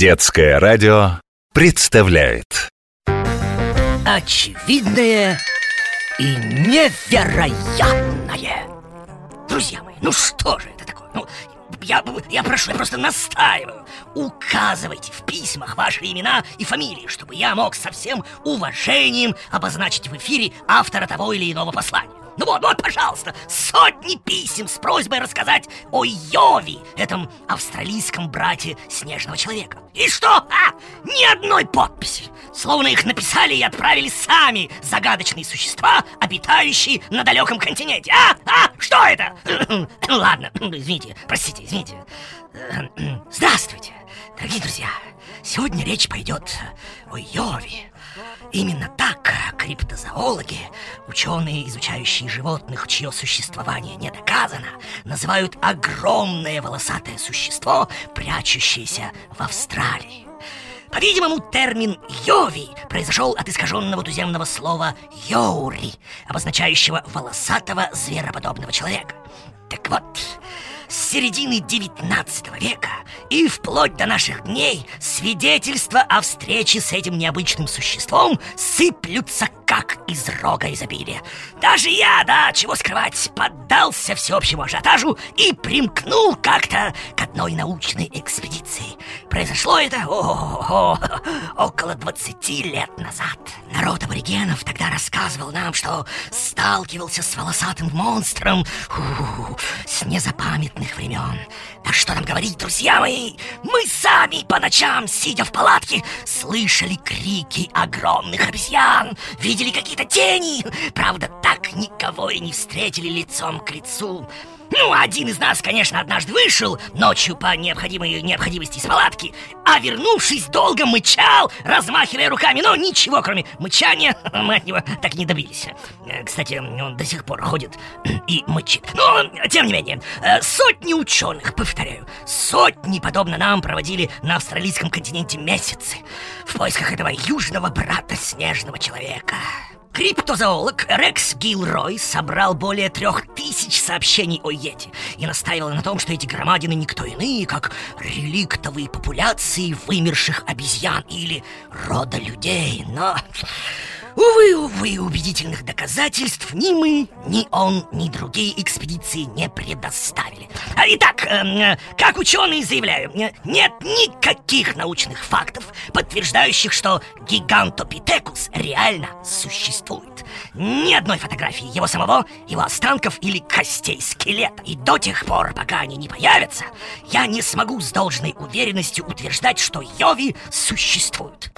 Детское радио представляет. Очевидное и невероятное. Друзья мои, ну что же это такое? Ну, я, я прошу, я просто настаиваю. Указывайте в письмах ваши имена и фамилии Чтобы я мог со всем уважением обозначить в эфире автора того или иного послания ну вот, вот, пожалуйста, сотни писем с просьбой рассказать о Йови, этом австралийском брате Снежного Человека. И что? А? Ни одной подписи. Словно их написали и отправили сами загадочные существа, обитающие на далеком континенте. А? А? Что это? Ладно, извините, простите, извините. Здравствуйте, дорогие друзья. Сегодня речь пойдет о Йове. Именно так криптозоологи, ученые, изучающие животных, чье существование не доказано, называют огромное волосатое существо, прячущееся в Австралии. По-видимому, термин «йови» произошел от искаженного туземного слова «йоури», обозначающего волосатого звероподобного человека. Так вот, с середины 19 века и вплоть до наших дней свидетельства о встрече с этим необычным существом сыплются как из рога изобилия. Даже я, да, чего скрывать, поддался всеобщему ажиотажу и примкнул как-то одной научной экспедиции. Произошло это о, -о, -о, около 20 лет назад. Народ аборигенов тогда рассказывал нам, что сталкивался с волосатым монстром фу, с незапамятных времен. Да что там говорить, друзья мои, мы сами по ночам, сидя в палатке, слышали крики огромных обезьян, видели какие-то тени. Правда, так никого и не встретили лицом к лицу. Ну, один из нас, конечно, однажды вышел ночью по необходимой необходимости из палатки, а вернувшись, долго мычал, размахивая руками, но ничего, кроме мычания, мы от него так и не добились. Э, кстати, он до сих пор ходит и мычит. Но, тем не менее, э, сотни ученых, повторяю, сотни, подобно нам, проводили на австралийском континенте месяцы в поисках этого южного брата снежного человека. Криптозоолог Рекс Гилрой собрал более трех тысяч сообщений о Йети и настаивал на том, что эти громадины никто иные, как реликтовые популяции вымерших обезьян или рода людей. Но Увы, увы, убедительных доказательств ни мы, ни он, ни другие экспедиции не предоставили. Итак, э, как ученые заявляют, нет никаких научных фактов, подтверждающих, что гигантопитекус реально существует. Ни одной фотографии его самого, его останков или костей скелета. И до тех пор, пока они не появятся, я не смогу с должной уверенностью утверждать, что Йови существует.